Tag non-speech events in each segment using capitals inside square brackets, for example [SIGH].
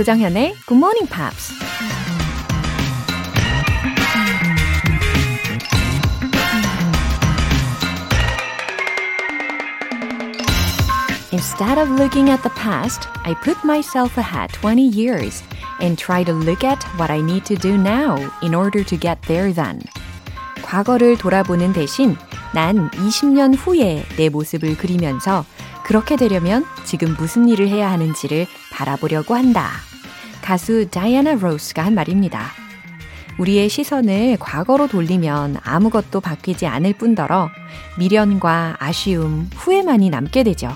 조정현의 Good Morning Pops. Instead of looking at the past, I put myself ahead 20 years and try to look at what I need to do now in order to get there then. 과거를 돌아보는 대신 난 20년 후에 내 모습을 그리면서 그렇게 되려면 지금 무슨 일을 해야 하는지를 바라보려고 한다. 가수 다이애나 로스가 한 말입니다. 우리의 시선을 과거로 돌리면 아무것도 바뀌지 않을 뿐더러 미련과 아쉬움, 후회만이 남게 되죠.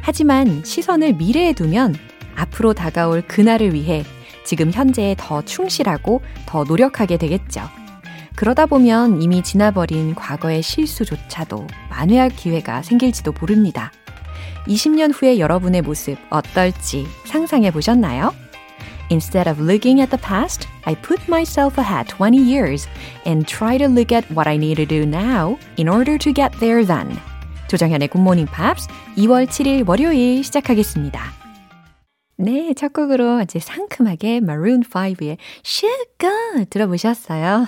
하지만 시선을 미래에 두면 앞으로 다가올 그날을 위해 지금 현재에 더 충실하고 더 노력하게 되겠죠. 그러다 보면 이미 지나버린 과거의 실수조차도 만회할 기회가 생길지도 모릅니다. 20년 후의 여러분의 모습 어떨지 상상해 보셨나요? Instead of looking at the past, I put myself ahead 20 years and try to look at what I need to do now in order to get there then. 조정현의 Morning Pops 2월 7일 월요일 시작하겠습니다. 네, 첫 곡으로 아주 상큼하게 Maroon 5의 Sugar 들어보셨어요.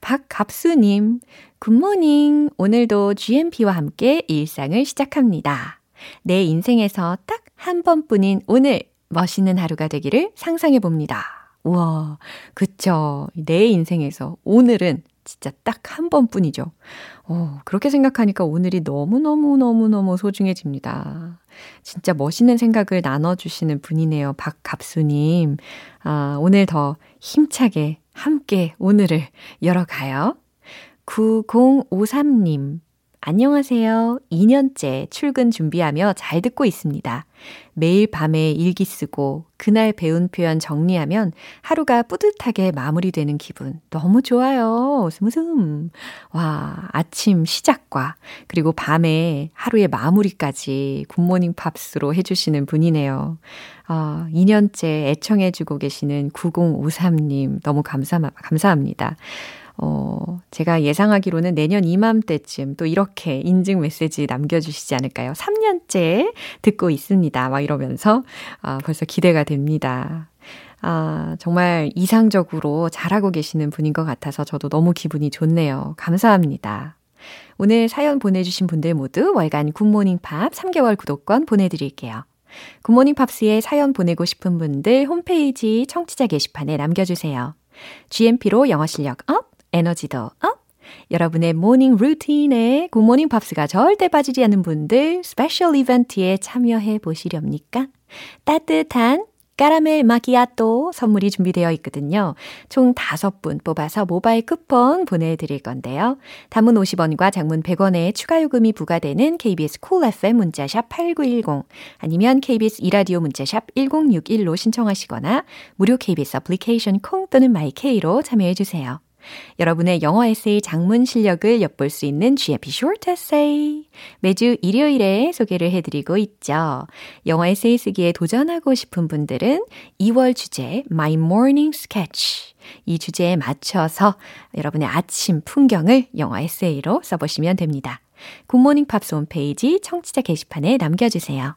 박갑수님, 굿모닝. 오늘도 GMP와 함께 일상을 시작합니다. 내 인생에서 딱 한 번뿐인 오늘 멋있는 하루가 되기를 상상해 봅니다. 우와, 그쵸. 내 인생에서 오늘은 진짜 딱 한 번뿐이죠. 어, 그렇게 생각하니까 오늘이 너무너무너무너무 소중해집니다. 진짜 멋있는 생각을 나눠주시는 분이네요. 박갑수님. 아, 오늘 더 힘차게 함께 오늘을 열어가요. 9053님. 안녕하세요. 2년째 출근 준비하며 잘 듣고 있습니다. 매일 밤에 일기 쓰고 그날 배운 표현 정리하면 하루가 뿌듯하게 마무리되는 기분 너무 좋아요. 스무슴. 와, 아침 시작과 그리고 밤에 하루의 마무리까지 굿모닝 팝스로 해주시는 분이네요. 어, 2년째 애청해주고 계시는 9053님 너무 감사, 감사합니다. 어, 제가 예상하기로는 내년 이맘때쯤 또 이렇게 인증 메시지 남겨주시지 않을까요? 3년째 듣고 있습니다. 막 이러면서, 아, 벌써 기대가 됩니다. 아, 정말 이상적으로 잘하고 계시는 분인 것 같아서 저도 너무 기분이 좋네요. 감사합니다. 오늘 사연 보내주신 분들 모두 월간 굿모닝 팝 3개월 구독권 보내드릴게요. 굿모닝 팝스에 사연 보내고 싶은 분들 홈페이지 청취자 게시판에 남겨주세요. GMP로 영어 실력 up, 에너지도 up! 여러분의 morning routine에 굿모닝 팝스가 절대 빠지지 않는 분들 special 이벤트에 참여해 보시렵니까? 따뜻한 까라멜 마키아또 선물이 준비되어 있거든요. 총 5분 뽑아서 모바일 쿠폰 보내드릴 건데요. 단문 50원과 장문 100원의 추가 요금이 부과되는 KBS Cool FM 문자샵 8910 아니면 KBS 이라디오 문자샵 1061로 신청하시거나 무료 KBS 애플리케이션 콩 또는 my K로 참여해 주세요. 여러분의 영어 에세이 장문 실력을 엿볼 수 있는 GMP Short Essay. 매주 일요일에 소개를 해드리고 있죠. 영어 에세이 쓰기에 도전하고 싶은 분들은 2월 주제 My Morning Sketch. 이 주제에 맞춰서 여러분의 아침 풍경을 영어 에세이로 써보시면 됩니다. 굿모닝 팝스 홈페이지 청취자 게시판에 남겨주세요.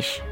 English.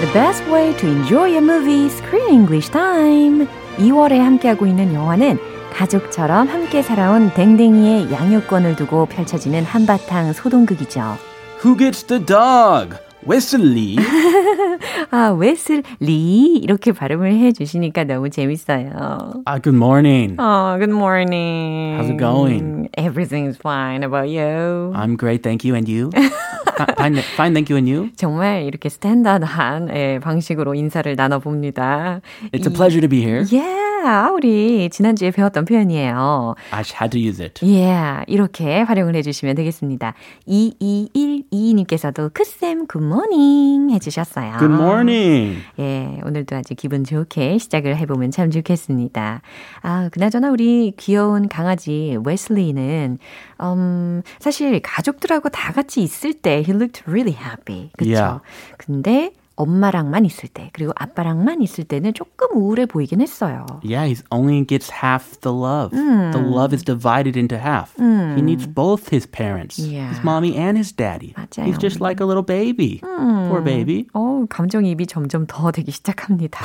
The best way to enjoy a movie, Screen English time. 2월에 함께하고 있는 영화는 가족처럼 함께 살아온 댕댕이의 양육권을 두고 펼쳐지는 한바탕 소동극이죠. Who gets the dog? 웨슬리. [LAUGHS] 아, 웨슬리 이렇게 발음을 해 주시니까 너무 재밌어요. Ah, good morning. Oh, good morning. How's it going? Everything's fine. How about you? I'm great, thank you. And you? [LAUGHS] fine, fine, thank you. And you? 정말 이렇게 스탠다드한 예, 방식으로 인사를 나눠봅니다. It's a pleasure to be here. Yeah, 우리 지난주에 배웠던 표현이에요. I had to use it. Yeah, 이렇게 활용을 해주시면 되겠습니다. 2212님께서도 크쌤 굿모닝 해주셨어요. Good morning. 예, 오늘도 아주 기분 좋게 시작을 해보면 참 좋겠습니다. 아, 그나저나 우리 귀여운 강아지 웨슬리는, 음, 사실 가족들하고 다 같이 있을 때 he looked really happy. 그쵸? Yeah. 근데 엄마랑만 있을 때, 그리고 아빠랑만 있을 때는 조금 우울해 보이긴 했어요. Yeah, he only gets half the love. The love is divided into half. He needs both his parents, Yeah. his mommy and his daddy. 맞아요. He's just like a little baby. Poor baby. 어, 감정이입이 점점 더 되기 시작합니다.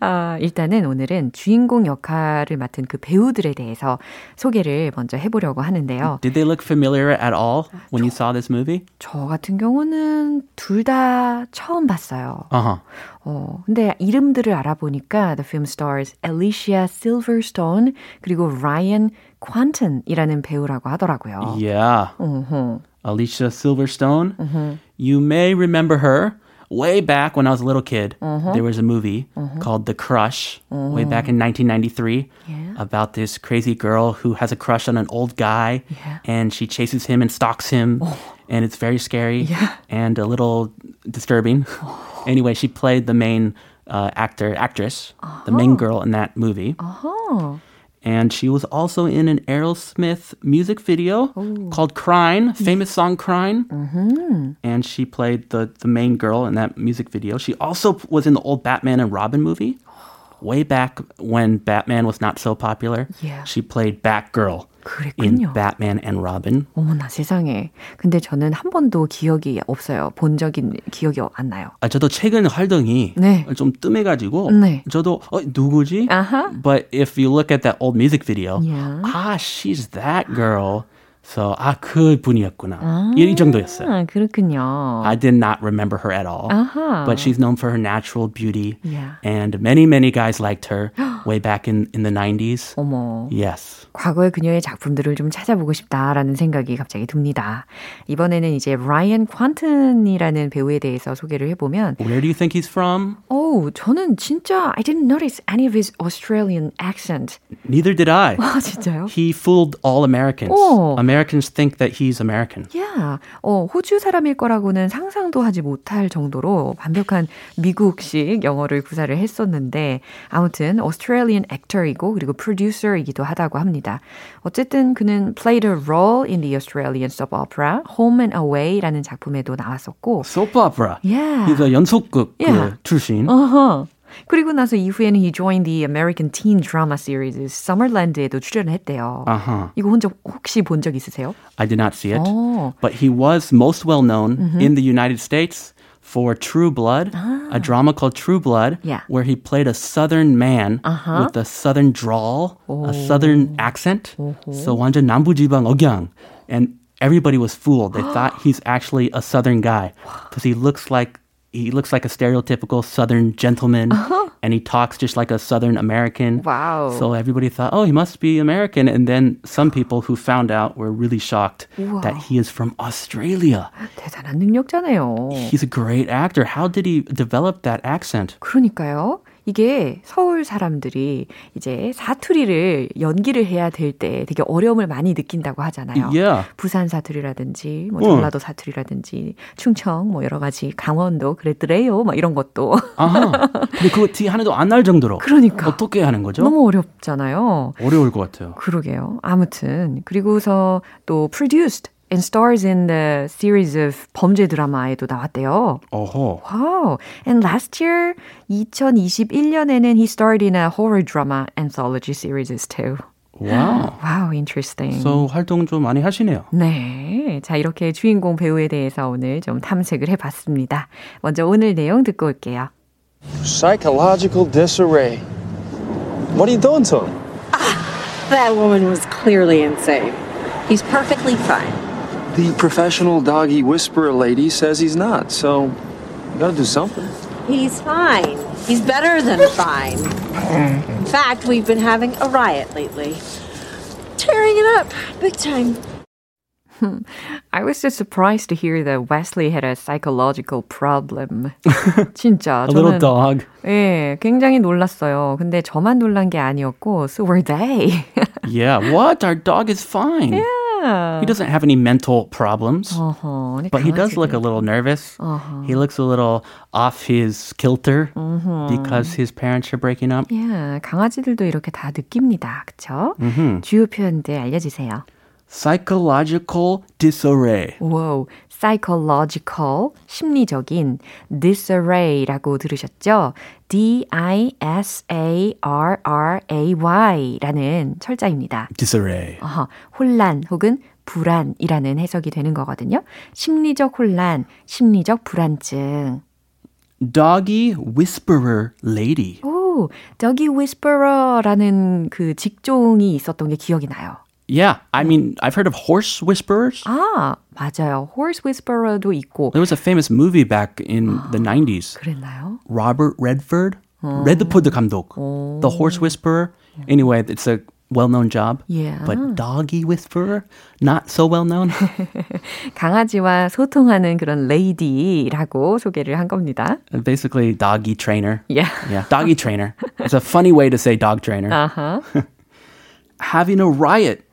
아, 일단은 오늘은 주인공 역할을 맡은 그 배우들에 대해서 소개를 먼저 해보려고 하는데요. Did they look familiar at all when you saw this movie? 저 같은 경우는 둘 다 처음 봤어요. Uh huh. 어, 근데 이름들을 알아보니까 the film stars Alicia Silverstone 그리고 Ryan Quanten이라는 배우라고 하더라고요. Yeah. 어허. Alicia Silverstone. You may remember her way back when I was a little kid. There was a movie called The Crush way back in 1993 about this crazy girl who has a crush on an old guy and she chases him and stalks him. And it's very scary and a little disturbing. Anyway, she played the main uh, actor, actress, the main uh-huh. girl in that movie. 어허. And she was also in an Aerosmith music video called Crying, famous song Crying. Mm-hmm. And she played the, the main girl in that music video. She also was in the old Batman and Robin movie. Way back when Batman was not so popular, Yeah. she played Batgirl 그랬군요. Batman and Robin. 어머나 세상에. 근데 저는 한 번도 기억이 없어요. 본 적이 기억이 안 나요. 아, 저도 최근 활동이 네. 좀 뜸해가지고 네. 저도 어, 누구지? 아하. But if you look at that old music video, Yeah. ah, she's that girl. So 아, 그 분이었구나. 이, 이 정도였어요. 아, 그렇군요. I did not remember her at all. 아하. But she's known for her natural beauty. Yeah. And many, many guys liked her [GASPS] way back in, in the 90s. 어머. Yes. 과거의 그녀의 작품들을 좀 찾아보고 싶다라는 생각이 갑자기 듭니다. 이번에는 이제 라이언 퀀튼이라는 배우에 대해서 소개를 해보면 Where do you think he's from? 오, 저는 진짜 I didn't notice any of his Australian accent. Neither did I. 아, 진짜요? He fooled all Americans. Oh. Americans think that he's American. 야, 어, 호주 사람일 거라고는 상상도 하지 못할 정도로 완벽한 미국식 영어를 구사를 했었는데 아무튼 Australian actor이고 그리고 producer이기도 하다고 합니다. 어쨌든 그는 played a role in the Australian soap opera Home and Away라는 작품에도 나왔었고 Soap opera. Yeah. A 연속극 그 Yeah. 출신. 어허. 그리고 나서 이후에는 he joined the American teen drama series Summerland에도 출연을 했대요. Uh-huh. 이거 혼자 혹시 본 적 있으세요? I did not see it. Oh. But he was most well known in the United States for True Blood, a drama called True Blood, Yeah. where he played a southern man with a southern drawl, a southern accent. So 완전 남부지방 억양. And everybody was fooled. They thought [GASPS] he's actually a southern guy because he looks like he looks like a stereotypical southern gentleman and he talks just like a southern American. Wow. So everybody thought, oh, he must be American. And then some people who found out were really shocked that he is from Australia. [GASPS] 대단한 능력자네요. He's a great actor. How did he develop that accent? 그러니까요. 이게 서울 사람들이 이제 사투리를 연기를 해야 될 때 되게 어려움을 많이 느낀다고 하잖아요. Yeah. 부산 사투리라든지 뭐 응. 전라도 사투리라든지 충청 뭐 여러 가지 강원도 그랬더래요. 막 이런 것도 아하. 근데 그거 티 하나도 안 날 정도로. 그러니까. 어떻게 하는 거죠? 너무 어렵잖아요. 어려울 것 같아요. 그러게요. 아무튼 그리고서 또 produced and stars in the series of 범죄 드라마에도 나왔대요. 어허. Wow. And last year, 2021년에는 he starred in a horror drama anthology series too. 와우. Wow, interesting. So 활동 좀 많이 하시네요. 네. 자, 이렇게 주인공 배우에 대해서 오늘 좀 탐색을 해 봤습니다. 먼저 오늘 내용 듣고 올게요. Psychological disarray. What are you doing to him? That woman was clearly insane. He's perfectly fine. The professional doggy whisperer lady says he's not, so You gotta do something. He's fine. He's better than fine. In fact, we've been having a riot lately. Tearing it up, big time. I was just surprised to hear that Wesley had a psychological problem. [LAUGHS] 진짜 A little 저는 dog. 예, 굉장히 놀랐어요. 근데 저만 놀란 게 아니었고, so were they. Yeah, what? Our dog is fine. yeah. He doesn't have any mental problems. 어허, 근데 But he does look a 강아지들. little nervous. He looks a little off his kilter because his parents are breaking up. Yeah, 강아지들도 이렇게 다 느낍니다. 그쵸? 주요 표현들 알려주세요. Psychological disarray. wow, psychological, 심리적인 disarray라고 들으셨죠? D-I-S-A-R-R-A-Y라는 철자입니다. Disarray. 어허, 혼란 혹은 불안이라는 해석이 되는 거거든요. 심리적 혼란, 심리적 불안증. Doggy whisperer lady. 오, Doggy Whisperer라는 그 직종이 있었던 게 기억이 나요. Yeah, I mean, I've heard of horse whisperers. 아, 맞아요. Horse Whisperer도 있고. There was a famous movie back in [GASPS] the 90s. 그랬나요? Robert Redford, Redford 감독, The Horse Whisperer. Anyway, it's a well-known job. Yeah. But doggy whisperer, not so well-known. [LAUGHS] 강아지와 소통하는 그런 레이디라고 소개를 한 겁니다. Basically, doggy trainer. Yeah. Yeah, doggy trainer. It's a funny way to say dog trainer. [LAUGHS] 아하. [LAUGHS] Having a riot.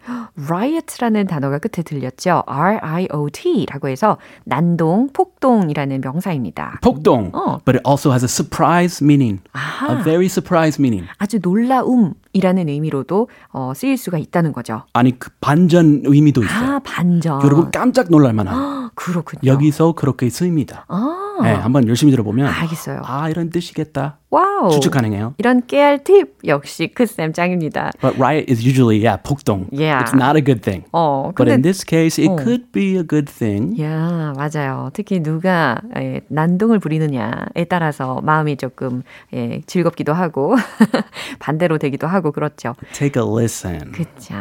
riot라는 단어가 끝에 들렸죠. R-I-O-T라고 해서 난동, 폭동이라는 명사입니다. 폭동. 어. But it also has a surprise meaning. A very surprise meaning. 아주 놀라움이라는 의미로도 어, 쓰일 수가 있다는 거죠. 아니 그 반전 의미도 있어요. 아, 반전. 여러분 깜짝 놀랄 만한. 그렇군요. 여기서 그렇게 쓰입니다. 아, 네, 한번 열심히 들어보면 알겠어요. 아 이런 뜻이겠다. 와우. 추측 가능해요. 이런 깨알 팁 역시 크쌤 짱입니다. But riot is usually yeah 폭동. Yeah. It's not a good thing. 어, But 근데 in this case, it 어. could be a good thing. 야, 맞아요. 특히 누가 예, 난동을 부리느냐에 따라서 마음이 조금 예, 즐겁기도 하고 [LAUGHS] 반대로 되기도 하고 그렇죠. Take a listen. 그렇죠.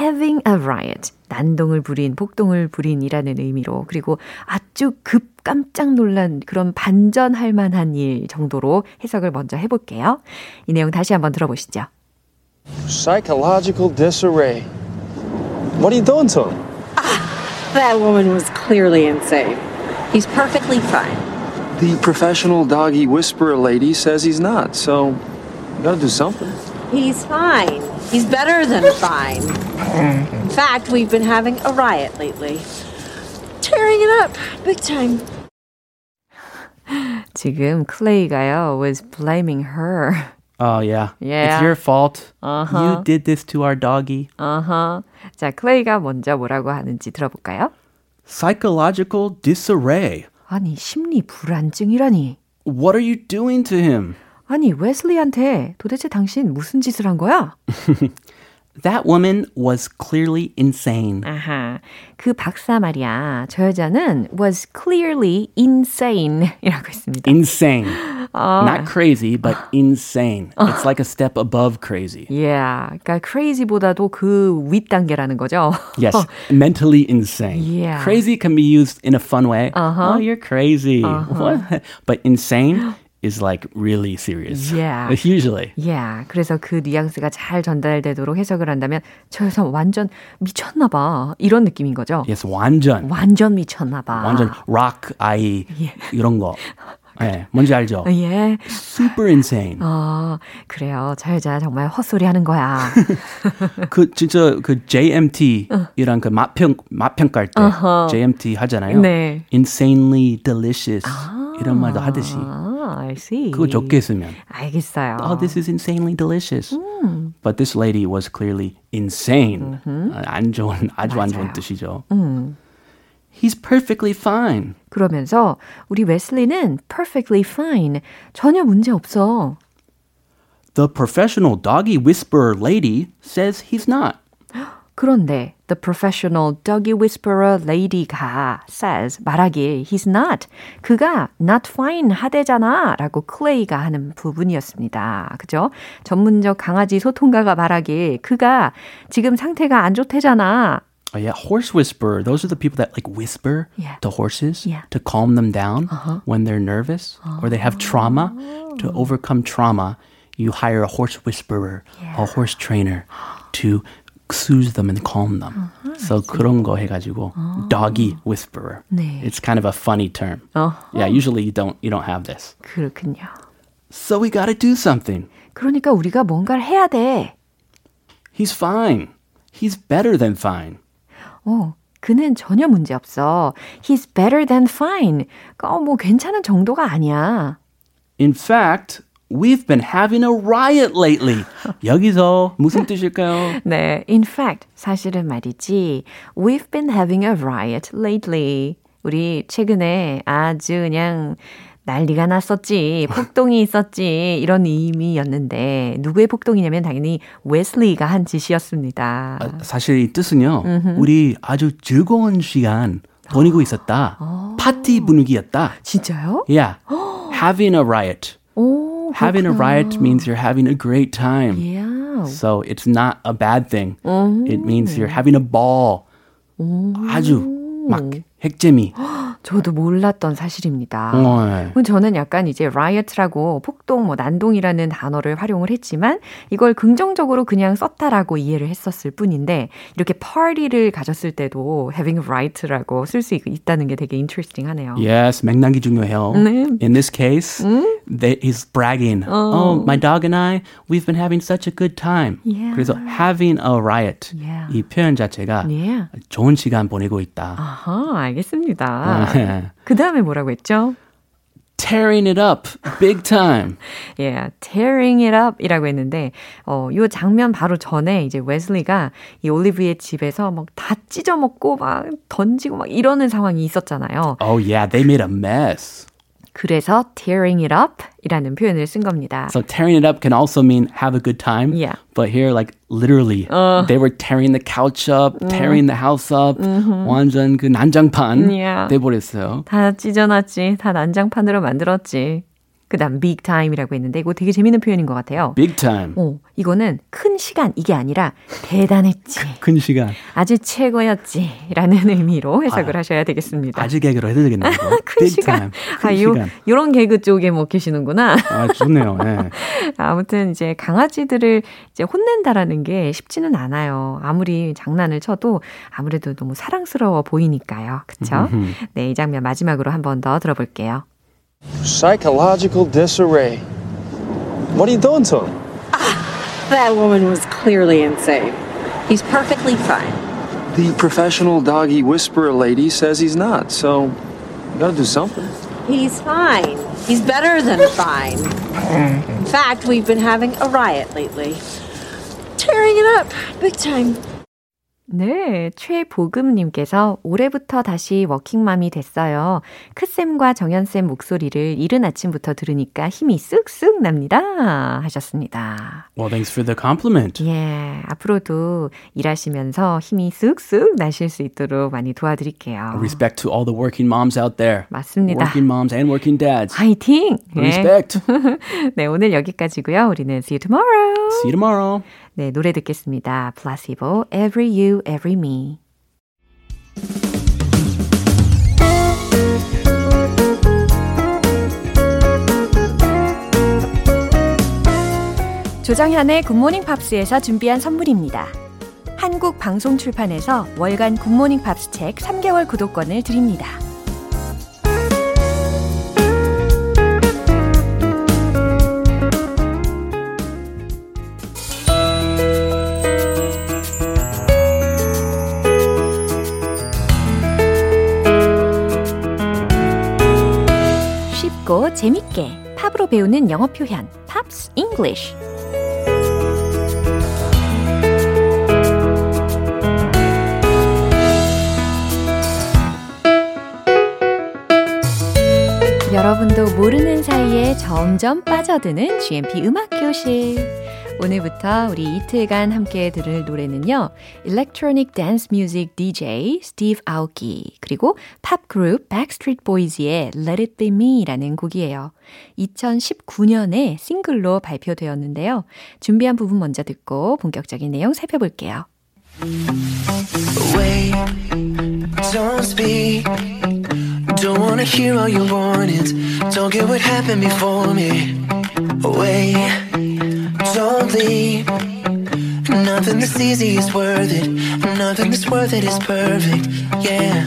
Having a riot. 난동을 부린, 폭동을 부린이라는 의미로 그리고 아주 급 깜짝 놀란 그런 반전할 만한 일 정도로 해석을 먼저 해볼게요. 이 내용 다시 한번 들어보시죠. Psychological disarray. What are you doing to him? That woman was clearly insane. He's perfectly fine. The professional doggy whisperer lady says he's not, so you gotta do something. He's fine. He's better than fine. In fact, we've been having a riot lately. Tearing it up, big time. [GASPS] 지금 클레이가요 was blaming her. Oh yeah. Yeah. It's your fault. Uh-huh. You did this to our doggy. 어허. 자, 클레이가 먼저 뭐라고 하는지 들어볼까요? Psychological disarray. 아니, 심리 불안증이라니. What are you doing to him? 아니, 웨슬리한테 도대체 당신 무슨 짓을 한 거야? That woman was clearly insane. 아하. 그 박사 말이야. 저 여자는 was clearly insane 이라고 했습니다. Insane. [LAUGHS] Not crazy, but [LAUGHS] insane. It's like a step above crazy. yeah. 그러니까 crazy보다도 그 윗단계라는 거죠. [LAUGHS] Yes, mentally insane. Yeah. Crazy can be used in a fun way. Uh-huh. Oh, you're crazy. What? But insane [GASPS] is like really serious. Yeah. [LAUGHS] Usually. yeah. 그래서 그 뉘앙스가 잘 전달되도록 해석을 한다면 저 여자 완전 미쳤나 봐. 이런 느낌인 거죠. Yes, 완전. 완전 미쳤나 봐. 완전 rock 아이 이런 거. [LAUGHS] 예, 뭔지 알죠? 예. Super insane. 아, 그래요. 저 여자 정말 헛소리 하는 거야. [LAUGHS] 그 진짜 그 JMT이랑 그 맛평 맛평가할 때 JMT 하잖아요. 네. Insanely delicious 이런 말도 하듯이 아, I see. 그거 좋게 쓰면 알겠어요. Oh, this is insanely delicious. But this lady was clearly insane. 아, 안 좋은 아주 안 좋은 맞아요. 뜻이죠. He's perfectly fine. 그러면서 우리 웨슬리는 perfectly fine. 전혀 문제 없어. The professional doggy whisperer lady says he's not. 그런데 the professional doggy whisperer lady가 says 말하길 he's not. 그가 not fine 하대잖아 라고 클레이가 하는 부분이었습니다. 그죠? 전문적 강아지 소통가가 말하길 그가 지금 상태가 안 좋대잖아. Oh, yeah, horse whisperer. Those are the people that like whisper Yeah. to horses Yeah. to calm them down when they're nervous or they have trauma. To overcome trauma, you hire a horse whisperer, a horse trainer to soothe them and calm them. so 그런 거 해가지고 doggy whisperer. 네. It's kind of a funny term. 어, Yeah, usually you don't you don't have this. 그렇군요. So we got to do something. 그러니까 우리가 뭔가를 해야 돼. He's fine. He's better than fine. 어, 그는 전혀 문제 없어. He's better than fine. 어, 뭐 괜찮은 정도가 아니야. In fact, we've been having a riot lately. [LAUGHS] 여기서 무슨 뜻일까요? 네, in fact, 사실은 말이지. We've been having a riot lately. 우리 최근에 아주 그냥 난리가 났었지. 폭동이 있었지. 이런 의미였는데 누구의 폭동이냐면 당연히 웨슬리가 한 짓이었습니다. 사실 이 뜻은요. 우리 아주 즐거운 시간 보내고 있었다. 파티 분위기였다. 진짜요? Yeah. [GASPS] having a riot. 오, Having a riot means you're having a great time. yeah. So it's not a bad thing. It means you're having a ball. 아주 막 핵재미. 저도 몰랐던 사실입니다. 어, 그럼 저는 약간 이제 riot라고 폭동, 뭐 난동이라는 단어를 활용을 했지만 이걸 긍정적으로 그냥 썼다라고 이해를 했었을 뿐인데 이렇게 party를 가졌을 때도 having a right라고 쓸 수 있다는 게 되게 interesting하네요. Yes, 맥락이 중요해요. 네. In this case, they, he's bragging. Oh. my dog and I, we've been having such a good time. Yeah. 그래서 having a riot. Yeah. 이 표현 자체가 네. 좋은 시간 보내고 있다. 아하, 알겠습니다. 네. [LAUGHS] 그 다음에 뭐라고 했죠? Tearing it up big time. [LAUGHS] Yeah, tearing it up 이라고 했는데, 어, 요 장면 바로 전에 이제 웨슬리가 이 올리브의 집에서 막 다 찢어 먹고 막 던지고 막 이러는 상황이 있었잖아요. Oh yeah, they made a mess. 그래서 tearing it up 이라는 표현을 쓴 겁니다. So tearing it up can also mean have a good time. Yeah. But here, like literally, they were tearing the couch up, tearing the house up. 완전 그 난장판 Yeah. 돼버렸어요. 다 찢어놨지, 다 난장판으로 만들었지. 그 다음 big time이라고 했는데 이거 되게 재밌는 표현인 것 같아요. Big time. 어, 이거는 큰 시간 이게 아니라 대단했지. 큰 시간. 아주 최고였지. 라는 [LAUGHS] 의미로 해석을 아, 하셔야 되겠습니다. 아직 개그로 해도 되겠네요. [LAUGHS] 큰 시간. 큰 아, 요, 시간. 요런 개그 쪽에 뭐 계시는구나. 아, 좋네요. 네. [LAUGHS] 아무튼 이제 강아지들을 이제 혼낸다라는 게 쉽지는 않아요. 아무리 장난을 쳐도 아무래도 너무 사랑스러워 보이니까요. 그쵸? 네, 이 장면 마지막으로 한 번 더 들어볼게요. Psychological disarray. What are you doing to him? Ah, that woman was clearly insane. He's perfectly fine. The professional doggy whisperer lady says he's not, so you gotta do something. He's fine. He's better than fine. In fact, we've been having a riot lately. Tearing it up big time. 네, 최보금님께서 올해부터 다시 워킹맘이 됐어요. 크쌤과 정연쌤 목소리를 이른 아침부터 들으니까 힘이 쓱쓱 납니다. 하셨습니다. Well, thanks for the compliment. 예, 앞으로도 일하시면서 힘이 쓱쓱 나실 수 있도록 많이 도와드릴게요. Respect to all the working moms out there. 맞습니다. Working moms and working dads. 화이팅! 예. Respect. 네, 오늘 여기까지고요. 우리는 see you tomorrow. See you tomorrow. 네, 노래 듣겠습니다. Placebo, Every You, Every Me. 조정현의 굿모닝 팝스에서 준비한 선물입니다. 한국 방송 출판에서 월간 굿모닝 팝스 책 3개월 구독권을 드립니다. 재밌게 팝으로 배우는 영어 표현 Pops English 여러분도 모르는 사이에 점점 빠져드는 GMP 음악 교실. 오늘부터 우리 이틀간 함께 들을 노래는요. Electronic Dance Music DJ 스티브 아오키 그리고 팝 그룹 Backstreet Boys의 Let It Be Me라는 곡이에요. 2019년에 싱글로 발표되었는데요. 준비한 부분 먼저 듣고 본격적인 내용 살펴볼게요. Wait, don't speak. Don't wanna hear all your warnings. Don't get what happened before me. Wait, leave. Nothing that's easy is worth it. Nothing that's worth it is perfect. Yeah.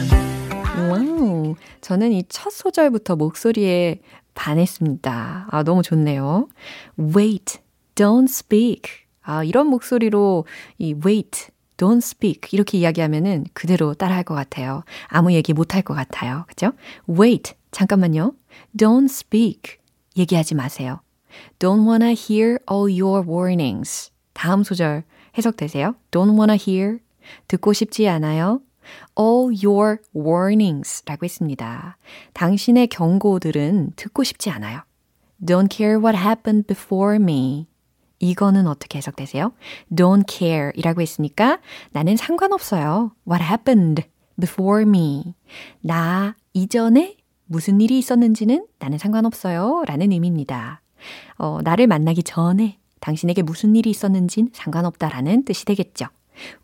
와우. 저는 이 첫 소절부터 목소리에 반했습니다. 아, 너무 좋네요. Wait, don't speak. 아, 이런 목소리로 이 wait, don't speak 이렇게 이야기하면은 그대로 따라할 것 같아요. 아무 얘기 못 할 것 같아요. 그죠? Wait, 잠깐만요. Don't speak. 얘기하지 마세요. Don't wanna hear all your warnings. 다음 소절 해석되세요? Don't wanna hear. 듣고 싶지 않아요. all your warnings 라고 했습니다. 당신의 경고들은 듣고 싶지 않아요. Don't care what happened before me. 이거는 어떻게 해석되세요? Don't care 이라고 했으니까 나는 상관없어요. What happened before me. 나 이전에 무슨 일이 있었는지는 나는 상관없어요. 라는 의미입니다. 어, 나를 만나기 전에 당신에게 무슨 일이 있었는진 상관없다라는 뜻이 되겠죠.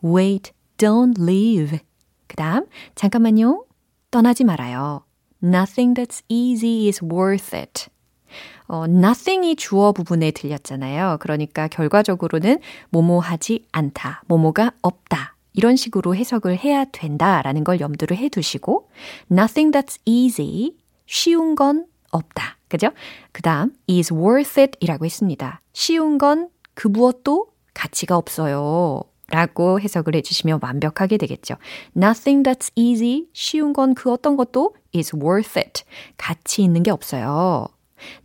Wait, don't leave. 그 다음, 잠깐만요. 떠나지 말아요. Nothing that's easy is worth it. 어, nothing이 주어 부분에 들렸잖아요. 그러니까 결과적으로는 뭐뭐 하지 않다, 뭐뭐가 없다. 이런 식으로 해석을 해야 된다라는 걸 염두를 해 두시고, nothing that's easy, 쉬운 건 없다. 그죠? 그 다음, is worth it 이라고 했습니다. 쉬운 건 그 무엇도 가치가 없어요. 라고 해석을 해주시면 완벽하게 되겠죠. Nothing that's easy. 쉬운 건 그 어떤 것도 is worth it. 가치 있는 게 없어요.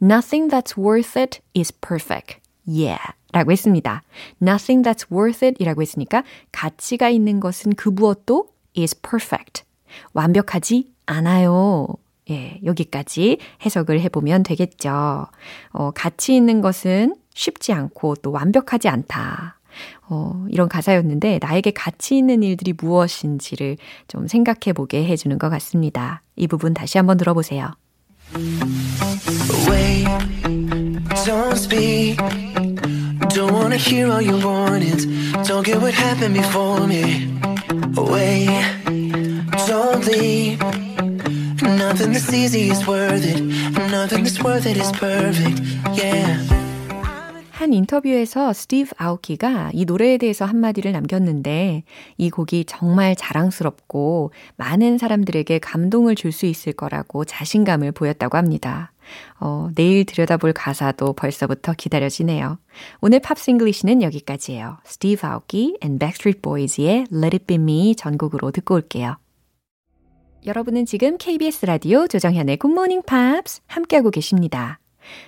Nothing that's worth it is perfect. Yeah. 라고 했습니다. Nothing that's worth it 이라고 했으니까 가치가 있는 것은 그 무엇도 is perfect. 완벽하지 않아요. 예, 여기까지 해석을 해보면 되겠죠. 어, 가치 있는 것은 쉽지 않고 또 완벽하지 않다. 어, 이런 가사였는데 나에게 가치 있는 일들이 무엇인지를 좀 생각해 보게 해주는 것 같습니다. 이 부분 다시 한번 들어보세요. Wait, don't speak. Don't wanna hear all your warnings. Don't get what happened before me. Wait, don't leave. Nothing that's easy is worth it. Nothing that's worth it is perfect. Yeah. 한 인터뷰에서 스티브 아오키가 이 노래에 대해서 한마디를 남겼는데 이 곡이 정말 자랑스럽고 많은 사람들에게 감동을 줄 수 있을 거라고 자신감을 보였다고 합니다. 어, 내일 들여다볼 가사도 벌써부터 기다려지네요. 오늘 Pops English는 여기까지예요. 스티브 아오키 and Backstreet Boys의 Let It Be Me 전곡으로 듣고 올게요. 여러분은 지금 KBS 라디오 조정현의 Good Morning Pops 함께하고 계십니다.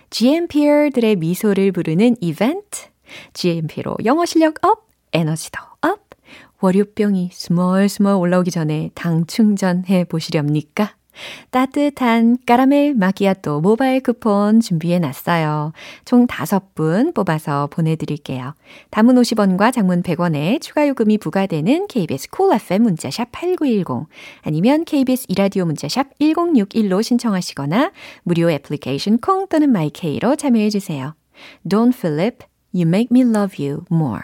GMPer들의 미소를 부르는 이벤트. GMP로 영어 실력 up, 에너지도 up. 월요병이 스멀스멀 올라오기 전에 당 충전해 보시렵니까? 따뜻한 까라멜 마키아또 모바일 쿠폰 준비해 놨어요. 총 5분 뽑아서 보내드릴게요. 단문 50원과 장문 100원에 추가 요금이 부과되는 KBS cool cool FM 문자샵 8910 아니면 KBS 이라디오 문자샵 1061로 신청하시거나 무료 애플리케이션 콩 또는 마이케이로 참여해 주세요. Don Philip, You Make Me Love You More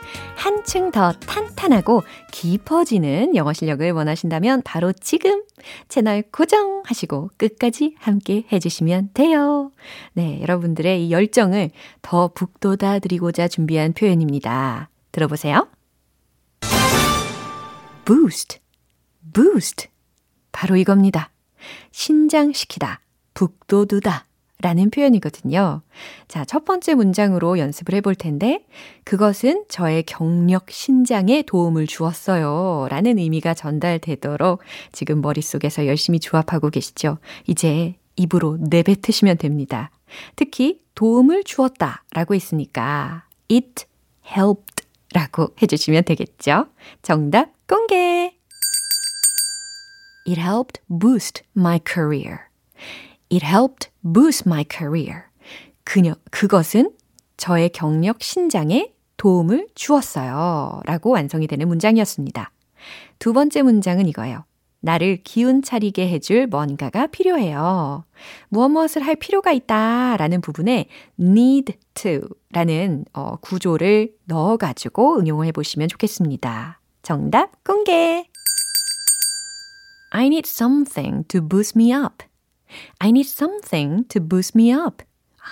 한층 더 탄탄하고 깊어지는 영어 실력을 원하신다면 바로 지금 채널 고정하시고 끝까지 함께 해주시면 돼요. 네, 여러분들의 이 열정을 더 북돋아 드리고자 준비한 표현입니다. 들어보세요. boost, boost. 바로 이겁니다. 신장시키다, 북돋우다. 라는 표현이거든요. 자, 첫 번째 문장으로 연습을 해볼 텐데, 그것은 저의 경력 신장에 도움을 주었어요. 라는 의미가 전달되도록 지금 머릿속에서 열심히 조합하고 계시죠? 이제 입으로 내뱉으시면 됩니다. 특히 도움을 주었다 라고 했으니까 It helped 라고 해주시면 되겠죠. 정답 공개! It helped boost my career. It helped boost my career. 그녀, 그것은 저의 경력 신장에 도움을 주었어요. 라고 완성이 되는 문장이었습니다. 두 번째 문장은 이거예요. 나를 기운 차리게 해줄 뭔가가 필요해요. 무엇 무엇을 할 필요가 있다 라는 부분에 need to 라는 어, 구조를 넣어가지고 응용을 해보시면 좋겠습니다. 정답 공개! I need something to boost me up. I need something to boost me up.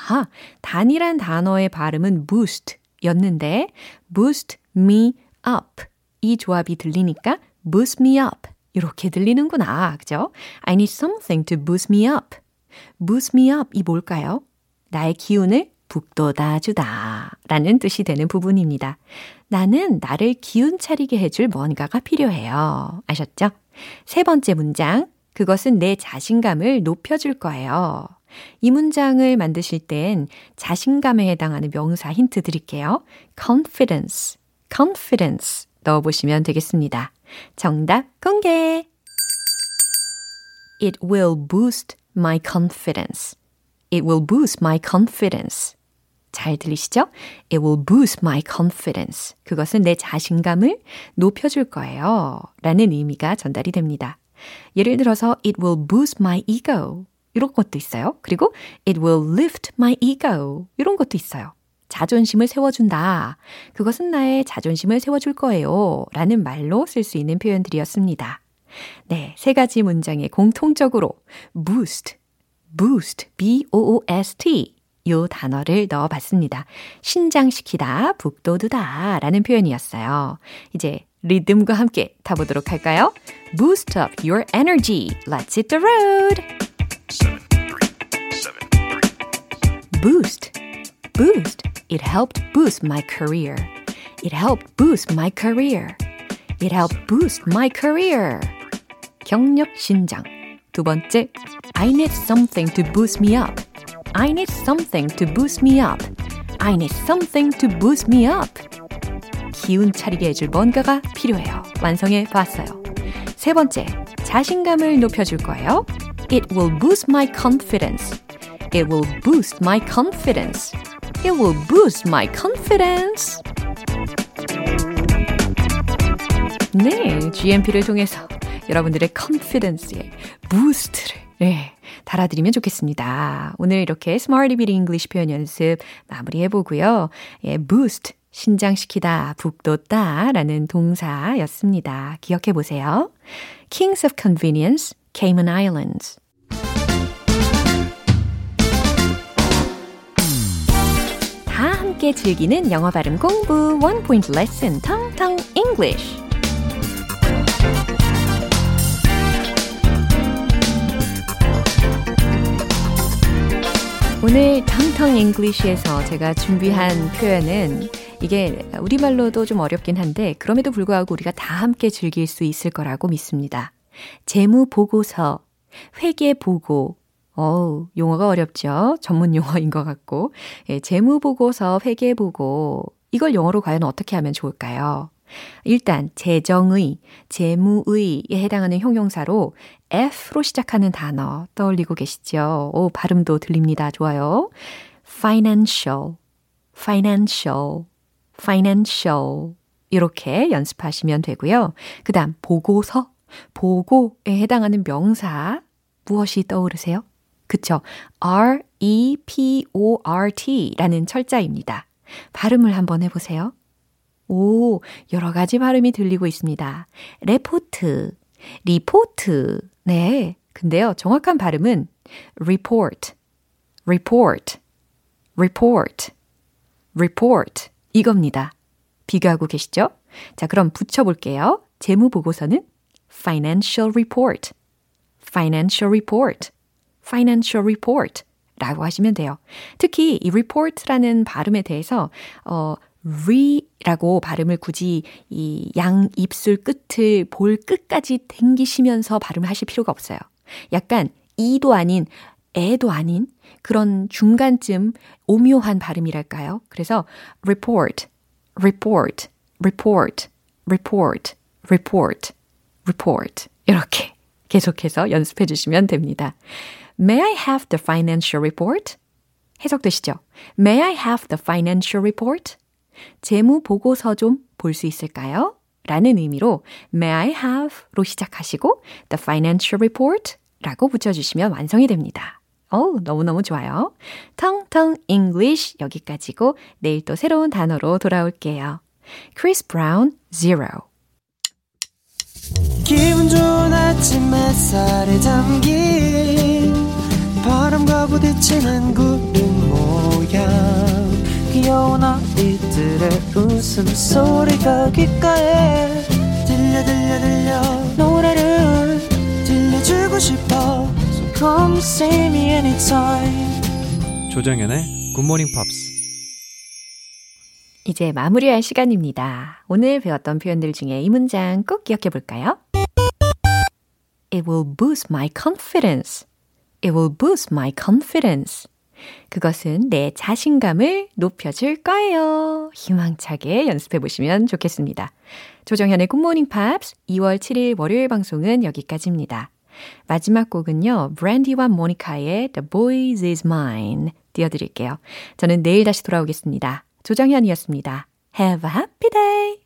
아, 단이란 단어의 발음은 boost 였는데 boost me up 이 조합이 들리니까 boost me up 이렇게 들리는구나. 그죠? I need something to boost me up. boost me up 이 뭘까요? 나의 기운을 북돋아 주다 라는 뜻이 되는 부분입니다. 나는 나를 기운 차리게 해줄 뭔가가 필요해요. 아셨죠? 세 번째 문장. 그것은 내 자신감을 높여줄 거예요. 이 문장을 만드실 땐 자신감에 해당하는 명사 힌트 드릴게요. confidence, confidence 넣어보시면 되겠습니다. 정답 공개! It will boost my confidence. It will boost my confidence. 잘 들리시죠? It will boost my confidence. 그것은 내 자신감을 높여줄 거예요. 라는 의미가 전달이 됩니다. 예를 들어서 it will boost my ego. 이런 것도 있어요. 그리고 it will lift my ego. 이런 것도 있어요. 자존심을 세워준다. 그것은 나의 자존심을 세워줄 거예요. 라는 말로 쓸 수 있는 표현들이었습니다. 네, 세 가지 문장에 공통적으로 boost, boost, b-o-o-s-t 요 단어를 넣어봤습니다. 신장시키다, 북돋우다 라는 표현이었어요. 이제 리듬과 함께 타보도록 할까요? Boost up your energy. Let's hit the road. Boost, boost. It helped boost my career. It helped boost my career. It helped boost my career. 경력 신장. 두 번째, I need something to boost me up. I need something to boost me up. I need something to boost me up. 기운 차리게 해줄 뭔가가 필요해요. 완성해 봤어요. 세 번째, 자신감을 높여줄 거예요. It will boost my confidence. It will boost my confidence. It will boost my confidence. 네, GMP를 통해서 여러분들의 confidence에 부스트를 네, 달아드리면 좋겠습니다. 오늘 이렇게 Smarty Beat English 표현 연습 마무리해보고요. 예, boost, 신장시키다, 북돋다 라는 동사였습니다. 기억해 보세요. Kings of Convenience, Cayman Islands. 다 함께 즐기는 영어 발음 공부 one point lesson Tongue Tongue English. 오늘 Tongue Tongue English에서 제가 준비한 표현은 이게 우리말로도 좀 어렵긴 한데 그럼에도 불구하고 우리가 다 함께 즐길 수 있을 거라고 믿습니다. 재무 보고서, 회계 보고, 어우, 용어가 어렵죠? 전문 용어인 것 같고. 예, 재무 보고서, 회계 보고, 이걸 영어로 과연 어떻게 하면 좋을까요? 일단 재정의, 재무의에 해당하는 형용사로 F로 시작하는 단어 떠올리고 계시죠? 오, 발음도 들립니다. 좋아요. financial, financial, financial 이렇게 연습하시면 되고요. 그 다음 보고서, 보고에 해당하는 명사 무엇이 떠오르세요? 그쵸? R-E-P-O-R-T 라는 철자입니다. 발음을 한번 해보세요. 오, 여러 가지 발음이 들리고 있습니다. 레포트, 리포트. 네. 근데요, 정확한 발음은 report, report, report, report. 이겁니다. 비교하고 계시죠? 자, 그럼 붙여볼게요. 재무 보고서는 financial report, financial report, financial report. 라고 하시면 돼요. 특히 이 report라는 발음에 대해서, 어, re라고 발음을 굳이 이 양 입술 끝을 볼 끝까지 당기시면서 발음을 하실 필요가 없어요. 약간 이도 아닌 애도 아닌 그런 중간쯤 오묘한 발음이랄까요? 그래서 report, report, report, report, report, report 이렇게 계속해서 연습해 주시면 됩니다. May I have the financial report? 해석되시죠? May I have the financial report? 재무 보고서 좀 볼 수 있을까요? 라는 의미로 May I have로 시작하시고 the financial report 라고 붙여주시면 완성이 됩니다. 어우, 너무너무 좋아요. 텅텅 English 여기까지고 내일 또 새로운 단어로 돌아올게요. Chris Brown, Zero. 기분 좋은 아침 햇살에 담긴 바람과 부딪히는 구름 모양 귀여운 아이들의 웃음소리가 귓가에 들려 들려 들려 노래를 들려주고 싶어 So come see me anytime 조정연의 굿모닝 팝스 이제 마무리할 시간입니다. 오늘 배웠던 표현들 중에 이 문장 꼭 기억해 볼까요? It will boost my confidence. It will boost my confidence. 그것은 내 자신감을 높여줄 거예요. 희망차게 연습해 보시면 좋겠습니다. 조정현의 굿모닝 팝스 2월 7일 월요일 방송은 여기까지입니다. 마지막 곡은요, 브랜디와 모니카의 The Boys Is Mine 띄워드릴게요. 저는 내일 다시 돌아오겠습니다. 조정현이었습니다. Have a happy day!